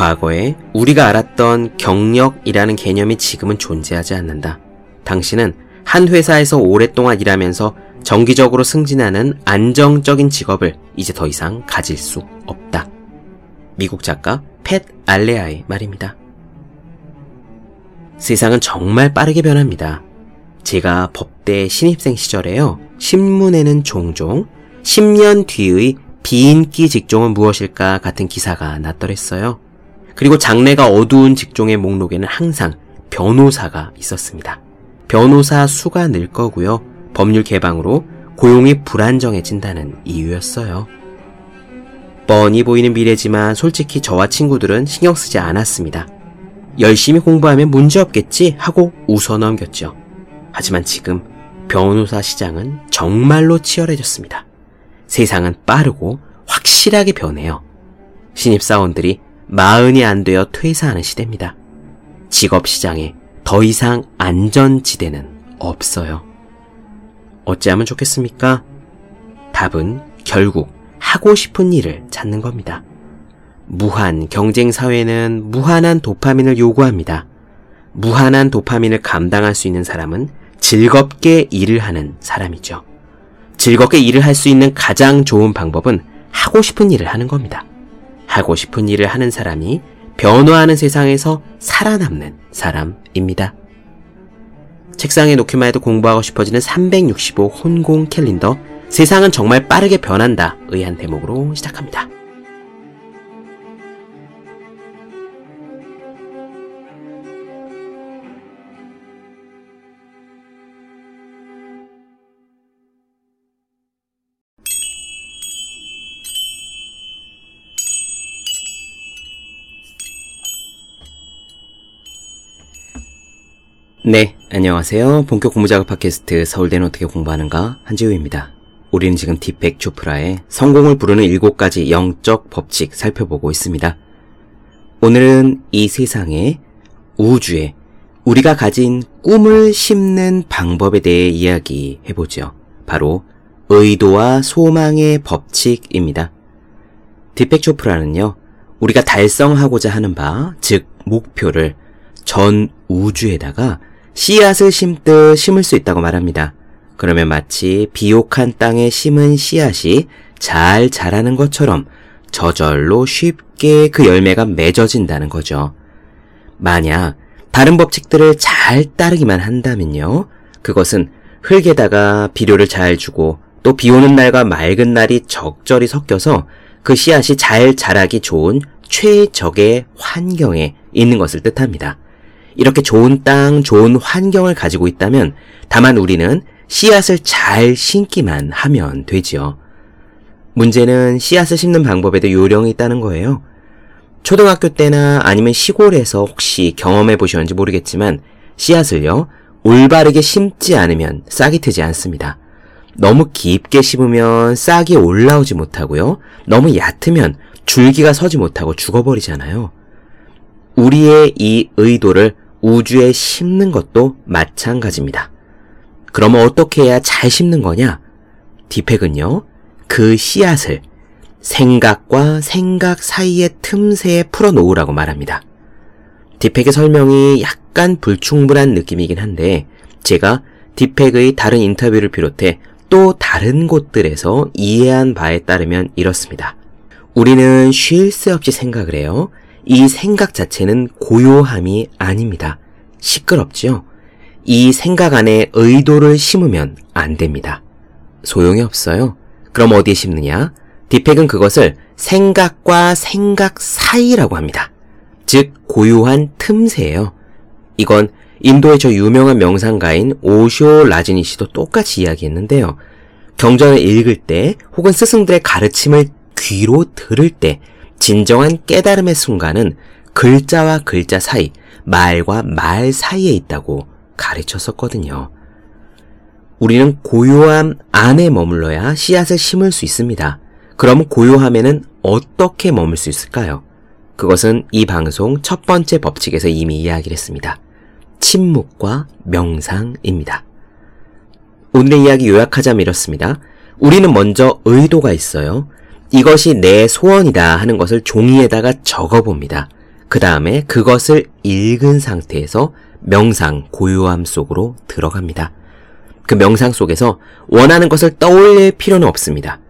과거에 우리가 알았던 경력이라는 개념이 지금은 존재하지 않는다. 당신은 한 회사에서 오랫동안 일하면서 정기적으로 승진하는 안정적인 직업을 이제 더 이상 가질 수 없다. 미국 작가 팻 알레아의 말입니다. 세상은 정말 빠르게 변합니다. 제가 법대 신입생 시절에요. 신문에는 종종 10년 뒤의 비인기 직종은 무엇일까 같은 기사가 났더랬어요. 그리고 장래가 어두운 직종의 목록에는 항상 변호사가 있었습니다. 변호사 수가 늘 거고요. 법률 개방으로 고용이 불안정해진다는 이유였어요. 뻔히 보이는 미래지만 솔직히 저와 친구들은 신경 쓰지 않았습니다. 열심히 공부하면 문제없겠지 하고 웃어 넘겼죠. 하지만 지금 변호사 시장은 정말로 치열해졌습니다. 세상은 빠르고 확실하게 변해요. 신입사원들이 마흔이 안 되어 퇴사하는 시대입니다. 직업 시장에 더 이상 안전지대는 없어요. 어찌하면 좋겠습니까? 답은 결국 하고 싶은 일을 찾는 겁니다. 무한 경쟁 사회는 무한한 도파민을 요구합니다. 무한한 도파민을 감당할 수 있는 사람은 즐겁게 일을 하는 사람이죠. 즐겁게 일을 할 수 있는 가장 좋은 방법은 하고 싶은 일을 하는 겁니다. 하고 싶은 일을 하는 사람이 변화하는 세상에서 살아남는 사람입니다. 책상에 놓기만 해도 공부하고 싶어지는 365 혼공 캘린더 세상은 정말 빠르게 변한다 의한 대목으로 시작합니다. 네, 안녕하세요. 본격 공부작업 팟캐스트 서울대는 어떻게 공부하는가 한지우입니다. 우리는 지금 딥백 조프라의 성공을 부르는 7가지 영적 법칙 살펴보고 있습니다. 오늘은 이 세상에 우주에 우리가 가진 꿈을 심는 방법에 대해 이야기해보죠. 바로 의도와 소망의 법칙입니다. 딥백 조프라는요, 우리가 달성하고자 하는 바, 즉, 목표를 전 우주에다가 씨앗을 심듯 심을 수 있다고 말합니다. 그러면 마치 비옥한 땅에 심은 씨앗이 잘 자라는 것처럼 저절로 쉽게 그 열매가 맺어진다는 거죠. 만약 다른 법칙들을 잘 따르기만 한다면요. 그것은 흙에다가 비료를 잘 주고 또 비 오는 날과 맑은 날이 적절히 섞여서 그 씨앗이 잘 자라기 좋은 최적의 환경에 있는 것을 뜻합니다. 이렇게 좋은 땅, 좋은 환경을 가지고 있다면 다만 우리는 씨앗을 잘 심기만 하면 되지요. 문제는 씨앗을 심는 방법에도 요령이 있다는 거예요. 초등학교 때나 아니면 시골에서 혹시 경험해 보셨는지 모르겠지만 씨앗을요, 올바르게 심지 않으면 싹이 트지 않습니다. 너무 깊게 심으면 싹이 올라오지 못하고요. 너무 얕으면 줄기가 서지 못하고 죽어버리잖아요. 우리의 이 의도를 우주에 심는 것도 마찬가지입니다. 그러면 어떻게 해야 잘 심는 거냐? 디펙은요, 그 씨앗을 생각과 생각 사이의 틈새에 풀어놓으라고 말합니다. 디펙의 설명이 약간 불충분한 느낌이긴 한데, 제가 디펙의 다른 인터뷰를 비롯해 또 다른 곳들에서 이해한 바에 따르면 이렇습니다. 우리는 쉴 새 없이 생각을 해요. 이 생각 자체는 고요함이 아닙니다. 시끄럽지요? 이 생각 안에 의도를 심으면 안 됩니다. 소용이 없어요. 그럼 어디에 심느냐? 디펙은 그것을 생각과 생각 사이라고 합니다. 즉, 고요한 틈새예요. 이건 인도의 저 유명한 명상가인 오쇼 라지니 씨도 똑같이 이야기했는데요. 경전을 읽을 때 혹은 스승들의 가르침을 귀로 들을 때 진정한 깨달음의 순간은 글자와 글자 사이, 말과 말 사이에 있다고 가르쳤었거든요. 우리는 고요함 안에 머물러야 씨앗을 심을 수 있습니다. 그럼 고요함에는 어떻게 머물 수 있을까요? 그것은 이 방송 첫 번째 법칙에서 이미 이야기를 했습니다. 침묵과 명상입니다. 오늘의 이야기 요약하자면 이렇습니다. 우리는 먼저 의도가 있어요. 이것이 내 소원이다 하는 것을 종이에다가 적어봅니다. 그 다음에 그것을 읽은 상태에서 명상, 고요함 속으로 들어갑니다. 그 명상 속에서 원하는 것을 떠올릴 필요는 없습니다.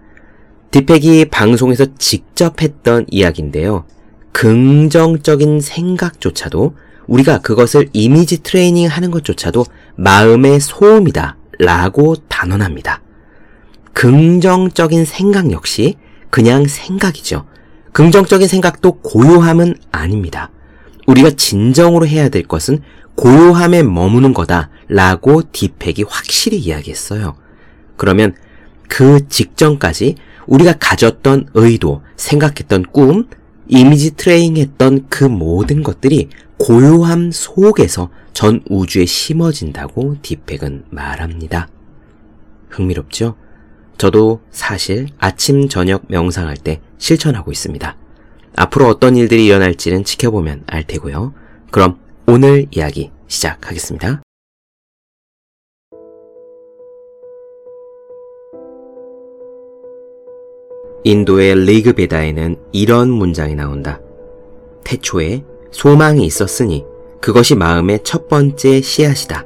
디팩이 방송에서 직접 했던 이야기인데요. 긍정적인 생각조차도 우리가 그것을 이미지 트레이닝 하는 것조차도 마음의 소음이다 라고 단언합니다. 긍정적인 생각 역시 그냥 생각이죠. 긍정적인 생각도 고요함은 아닙니다. 우리가 진정으로 해야 될 것은 고요함에 머무는 거다 라고 디팩이 확실히 이야기했어요. 그러면 그 직전까지 우리가 가졌던 의도, 생각했던 꿈, 이미지 트레이닝했던 그 모든 것들이 고요함 속에서 전 우주에 심어진다고 디팩은 말합니다. 흥미롭죠? 저도 사실 아침, 저녁 명상할 때 실천하고 있습니다. 앞으로 어떤 일들이 일어날지는 지켜보면 알 테고요. 그럼 오늘 이야기 시작하겠습니다. 인도의 리그베다에는 이런 문장이 나온다. 태초에 소망이 있었으니 그것이 마음의 첫 번째 씨앗이다.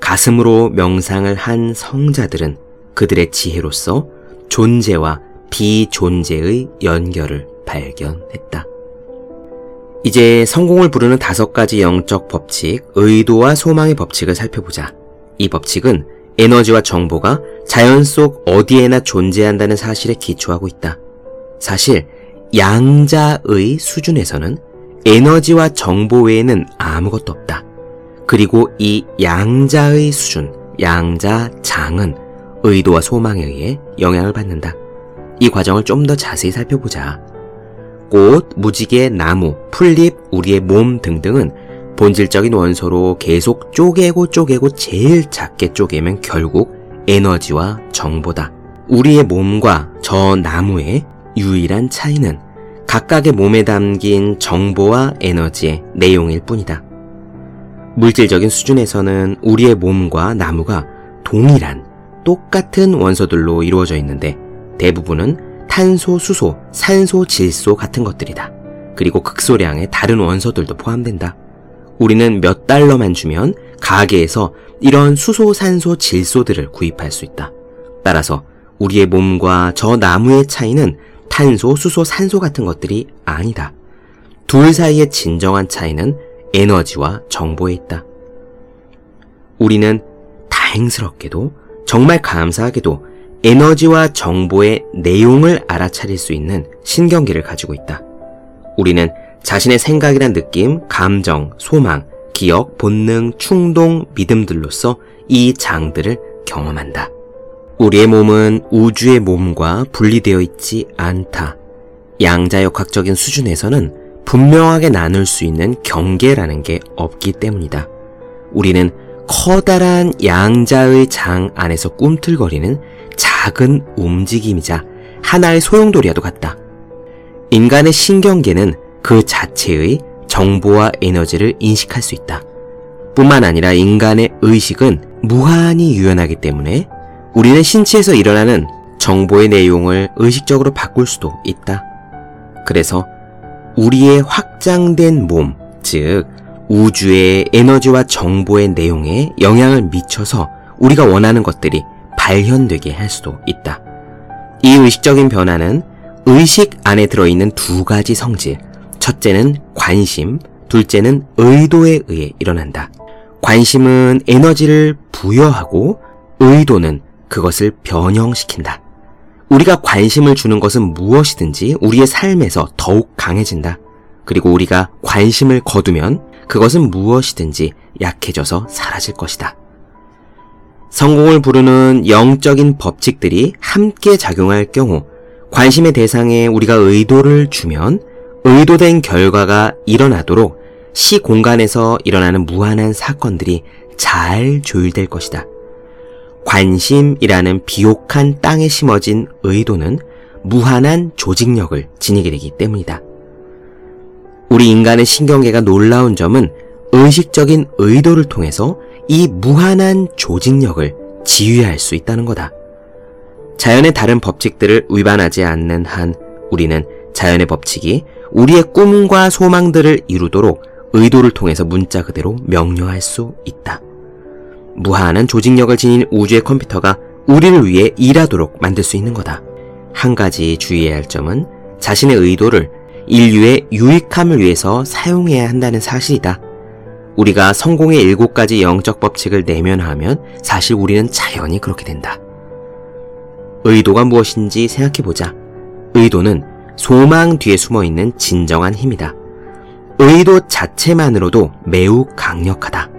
가슴으로 명상을 한 성자들은 그들의 지혜로서 존재와 비존재의 연결을 발견했다. 이제 성공을 부르는 다섯 가지 영적 법칙, 의도와 소망의 법칙을 살펴보자. 이 법칙은 에너지와 정보가 자연 속 어디에나 존재한다는 사실에 기초하고 있다. 사실 양자의 수준에서는 에너지와 정보 외에는 아무것도 없다. 그리고 이 양자의 수준, 양자장은 의도와 소망에 의해 영향을 받는다. 이 과정을 좀 더 자세히 살펴보자. 꽃, 무지개, 나무, 풀잎, 우리의 몸 등등은 본질적인 원소로 계속 쪼개고 쪼개고 제일 작게 쪼개면 결국 에너지와 정보다. 우리의 몸과 저 나무의 유일한 차이는 각각의 몸에 담긴 정보와 에너지의 내용일 뿐이다. 물질적인 수준에서는 우리의 몸과 나무가 동일한 똑같은 원소들로 이루어져 있는데 대부분은 탄소, 수소, 산소, 질소 같은 것들이다. 그리고 극소량의 다른 원소들도 포함된다. 우리는 몇 달러만 주면 가게에서 이런 수소, 산소, 질소들을 구입할 수 있다. 따라서 우리의 몸과 저 나무의 차이는 탄소, 수소, 산소 같은 것들이 아니다. 둘 사이의 진정한 차이는 에너지와 정보에 있다. 우리는 다행스럽게도 정말 감사하게도 에너지와 정보의 내용을 알아차릴 수 있는 신경기를 가지고 있다. 우리는 자신의 생각이란 느낌, 감정, 소망, 기억, 본능, 충동, 믿음들로서 이 장들을 경험한다. 우리의 몸은 우주의 몸과 분리되어 있지 않다. 양자역학적인 수준에서는 분명하게 나눌 수 있는 경계라는 게 없기 때문이다. 우리는 커다란 양자의 장 안에서 꿈틀거리는 작은 움직임이자 하나의 소용돌이와도 같다. 인간의 신경계는 그 자체의 정보와 에너지를 인식할 수 있다. 뿐만 아니라 인간의 의식은 무한히 유연하기 때문에 우리는 신체에서 일어나는 정보의 내용을 의식적으로 바꿀 수도 있다. 그래서 우리의 확장된 몸, 즉, 우주의 에너지와 정보의 내용에 영향을 미쳐서 우리가 원하는 것들이 발현되게 할 수도 있다. 이 의식적인 변화는 의식 안에 들어있는 두 가지 성질, 첫째는 관심, 둘째는 의도에 의해 일어난다. 관심은 에너지를 부여하고 의도는 그것을 변형시킨다. 우리가 관심을 주는 것은 무엇이든지 우리의 삶에서 더욱 강해진다. 그리고 우리가 관심을 거두면 그것은 무엇이든지 약해져서 사라질 것이다. 성공을 부르는 영적인 법칙들이 함께 작용할 경우 관심의 대상에 우리가 의도를 주면 의도된 결과가 일어나도록 시 공간에서 일어나는 무한한 사건들이 잘 조율될 것이다. 관심이라는 비옥한 땅에 심어진 의도는 무한한 조직력을 지니게 되기 때문이다. 우리 인간의 신경계가 놀라운 점은 의식적인 의도를 통해서 이 무한한 조직력을 지휘할 수 있다는 거다. 자연의 다른 법칙들을 위반하지 않는 한 우리는 자연의 법칙이 우리의 꿈과 소망들을 이루도록 의도를 통해서 문자 그대로 명료할 수 있다. 무한한 조직력을 지닌 우주의 컴퓨터가 우리를 위해 일하도록 만들 수 있는 거다. 한 가지 주의해야 할 점은 자신의 의도를 인류의 유익함을 위해서 사용해야 한다는 사실이다. 우리가 성공의 일곱 가지 영적 법칙을 내면하면 사실 우리는 자연히 그렇게 된다. 의도가 무엇인지 생각해보자. 의도는 소망 뒤에 숨어 있는 진정한 힘이다. 의도 자체만으로도 매우 강력하다.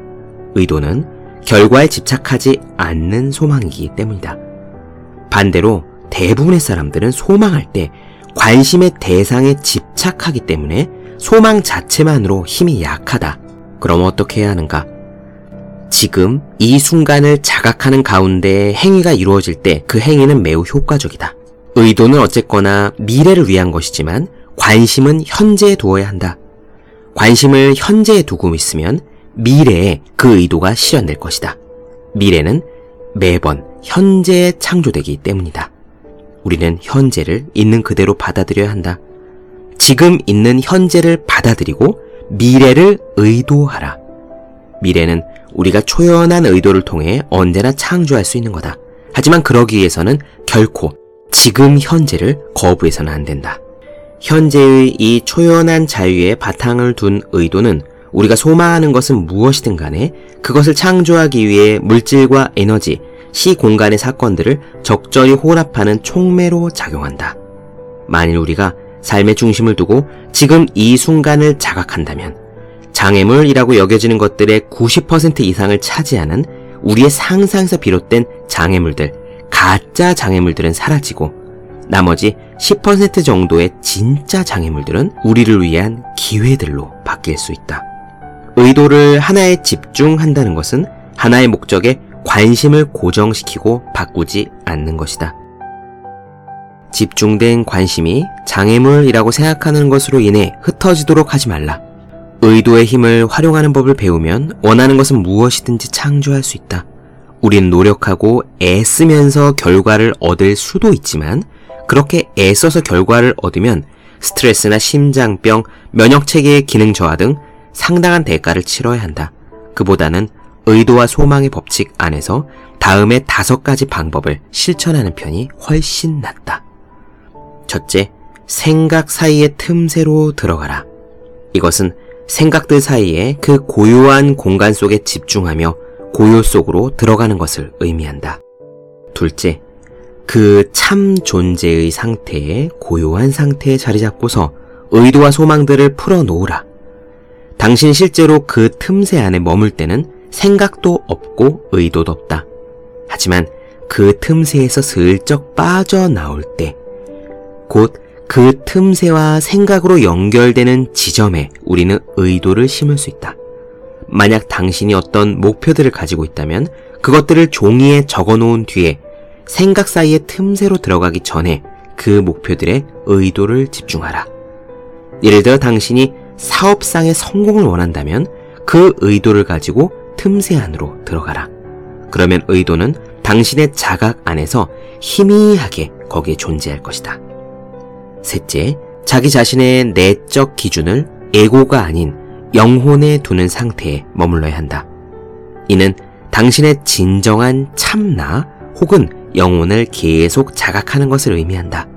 의도는 결과에 집착하지 않는 소망이기 때문이다. 반대로 대부분의 사람들은 소망할 때 관심의 대상에 집착하기 때문에 소망 자체만으로 힘이 약하다. 그럼 어떻게 해야 하는가? 지금 이 순간을 자각하는 가운데 행위가 이루어질 때 그 행위는 매우 효과적이다. 의도는 어쨌거나 미래를 위한 것이지만 관심은 현재에 두어야 한다. 관심을 현재에 두고 있으면 미래에 그 의도가 실현될 것이다. 미래는 매번 현재에 창조되기 때문이다. 우리는 현재를 있는 그대로 받아들여야 한다. 지금 있는 현재를 받아들이고 미래를 의도하라. 미래는 우리가 초연한 의도를 통해 언제나 창조할 수 있는 거다. 하지만 그러기 위해서는 결코 지금 현재를 거부해서는 안 된다. 현재의 이 초연한 자유에 바탕을 둔 의도는 우리가 소망하는 것은 무엇이든 간에 그것을 창조하기 위해 물질과 에너지, 시 공간의 사건들을 적절히 혼합하는 촉매로 작용한다. 만일 우리가 삶의 중심을 두고 지금 이 순간을 자각한다면 장애물이라고 여겨지는 것들의 90% 이상을 차지하는 우리의 상상에서 비롯된 장애물들, 가짜 장애물들은 사라지고 나머지 10% 정도의 진짜 장애물들은 우리를 위한 기회들로 바뀔 수 있다. 의도를 하나에 집중한다는 것은 하나의 목적에 관심을 고정시키고 바꾸지 않는 것이다. 집중된 관심이 장애물이라고 생각하는 것으로 인해 흩어지도록 하지 말라. 의도의 힘을 활용하는 법을 배우면 원하는 것은 무엇이든지 창조할 수 있다. 우리는 노력하고 애쓰면서 결과를 얻을 수도 있지만 그렇게 애써서 결과를 얻으면 스트레스나 심장병, 면역 체계의 기능 저하 등 상당한 대가를 치러야 한다. 그보다는 의도와 소망의 법칙 안에서 다음의 다섯 가지 방법을 실천하는 편이 훨씬 낫다. 첫째, 생각 사이의 틈새로 들어가라. 이것은 생각들 사이에 그 고요한 공간 속에 집중하며 고요 속으로 들어가는 것을 의미한다. 둘째, 그 참 존재의 상태에 고요한 상태에 자리 잡고서 의도와 소망들을 풀어놓으라. 당신 실제로 그 틈새 안에 머물 때는 생각도 없고 의도도 없다. 하지만 그 틈새에서 슬쩍 빠져나올 때, 곧 그 틈새와 생각으로 연결되는 지점에 우리는 의도를 심을 수 있다. 만약 당신이 어떤 목표들을 가지고 있다면 그것들을 종이에 적어 놓은 뒤에 생각 사이의 틈새로 들어가기 전에 그 목표들의 의도를 집중하라. 예를 들어 당신이 사업상의 성공을 원한다면 그 의도를 가지고 틈새 안으로 들어가라. 그러면 의도는 당신의 자각 안에서 희미하게 거기에 존재할 것이다. 셋째, 자기 자신의 내적 기준을 에고가 아닌 영혼에 두는 상태에 머물러야 한다. 이는 당신의 진정한 참나 혹은 영혼을 계속 자각하는 것을 의미한다.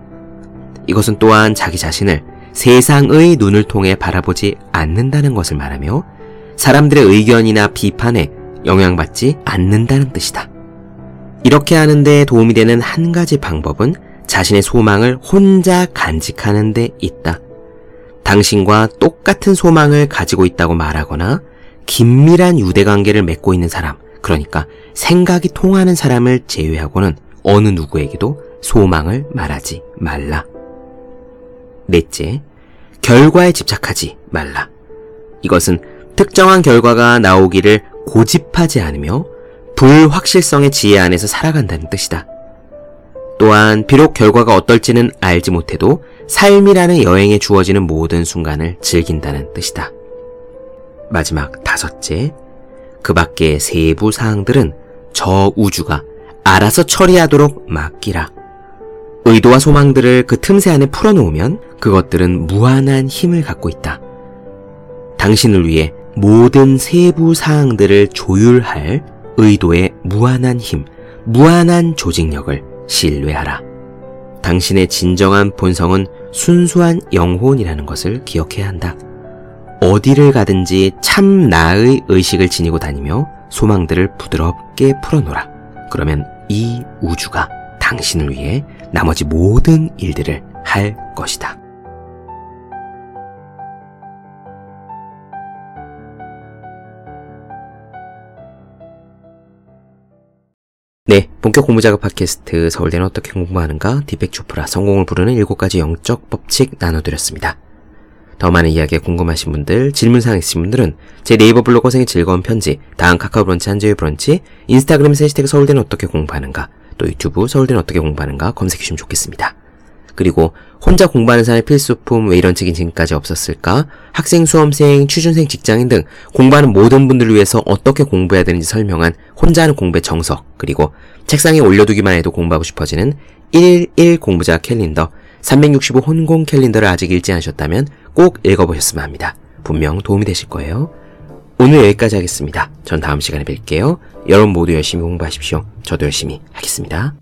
이것은 또한 자기 자신을 세상의 눈을 통해 바라보지 않는다는 것을 말하며 사람들의 의견이나 비판에 영향받지 않는다는 뜻이다. 이렇게 하는데 도움이 되는 한 가지 방법은 자신의 소망을 혼자 간직하는 데 있다. 당신과 똑같은 소망을 가지고 있다고 말하거나 긴밀한 유대관계를 맺고 있는 사람, 그러니까 생각이 통하는 사람을 제외하고는 어느 누구에게도 소망을 말하지 말라. 넷째, 결과에 집착하지 말라. 이것은 특정한 결과가 나오기를 고집하지 않으며 불확실성의 지혜 안에서 살아간다는 뜻이다. 또한 비록 결과가 어떨지는 알지 못해도 삶이라는 여행에 주어지는 모든 순간을 즐긴다는 뜻이다. 마지막 다섯째, 그 밖의 세부 사항들은 저 우주가 알아서 처리하도록 맡기라. 의도와 소망들을 그 틈새 안에 풀어놓으면 그것들은 무한한 힘을 갖고 있다. 당신을 위해 모든 세부 사항들을 조율할 의도의 무한한 힘, 무한한 조직력을 신뢰하라. 당신의 진정한 본성은 순수한 영혼이라는 것을 기억해야 한다. 어디를 가든지 참 나의 의식을 지니고 다니며 소망들을 부드럽게 풀어놓으라. 그러면 이 우주가 당신을 위해 나머지 모든 일들을 할 것이다. 본격 공부작업 팟캐스트 서울대는 어떻게 공부하는가 디백 초프라 성공을 부르는 7가지 영적 법칙 나눠드렸습니다. 더 많은 이야기에 궁금하신 분들, 질문사항 있으신 분들은 제 네이버 블로그 생의 즐거운 편지, 다음 카카오 브런치 한재의 브런치, 인스타그램 해시태그 서울대는 어떻게 공부하는가, 또 유튜브 서울대는 어떻게 공부하는가 검색해주시면 좋겠습니다. 그리고 혼자 공부하는 사람의 필수품 왜 이런 책이 지금까지 없었을까? 학생, 수험생, 취준생, 직장인 등 공부하는 모든 분들을 위해서 어떻게 공부해야 되는지 설명한 혼자 하는 공부의 정석 그리고 책상에 올려두기만 해도 공부하고 싶어지는 1일1 공부자 캘린더 365 혼공 캘린더를 아직 읽지 않으셨다면 꼭 읽어보셨으면 합니다. 분명 도움이 되실 거예요. 오늘 여기까지 하겠습니다. 전 다음 시간에 뵐게요. 여러분 모두 열심히 공부하십시오. 저도 열심히 하겠습니다.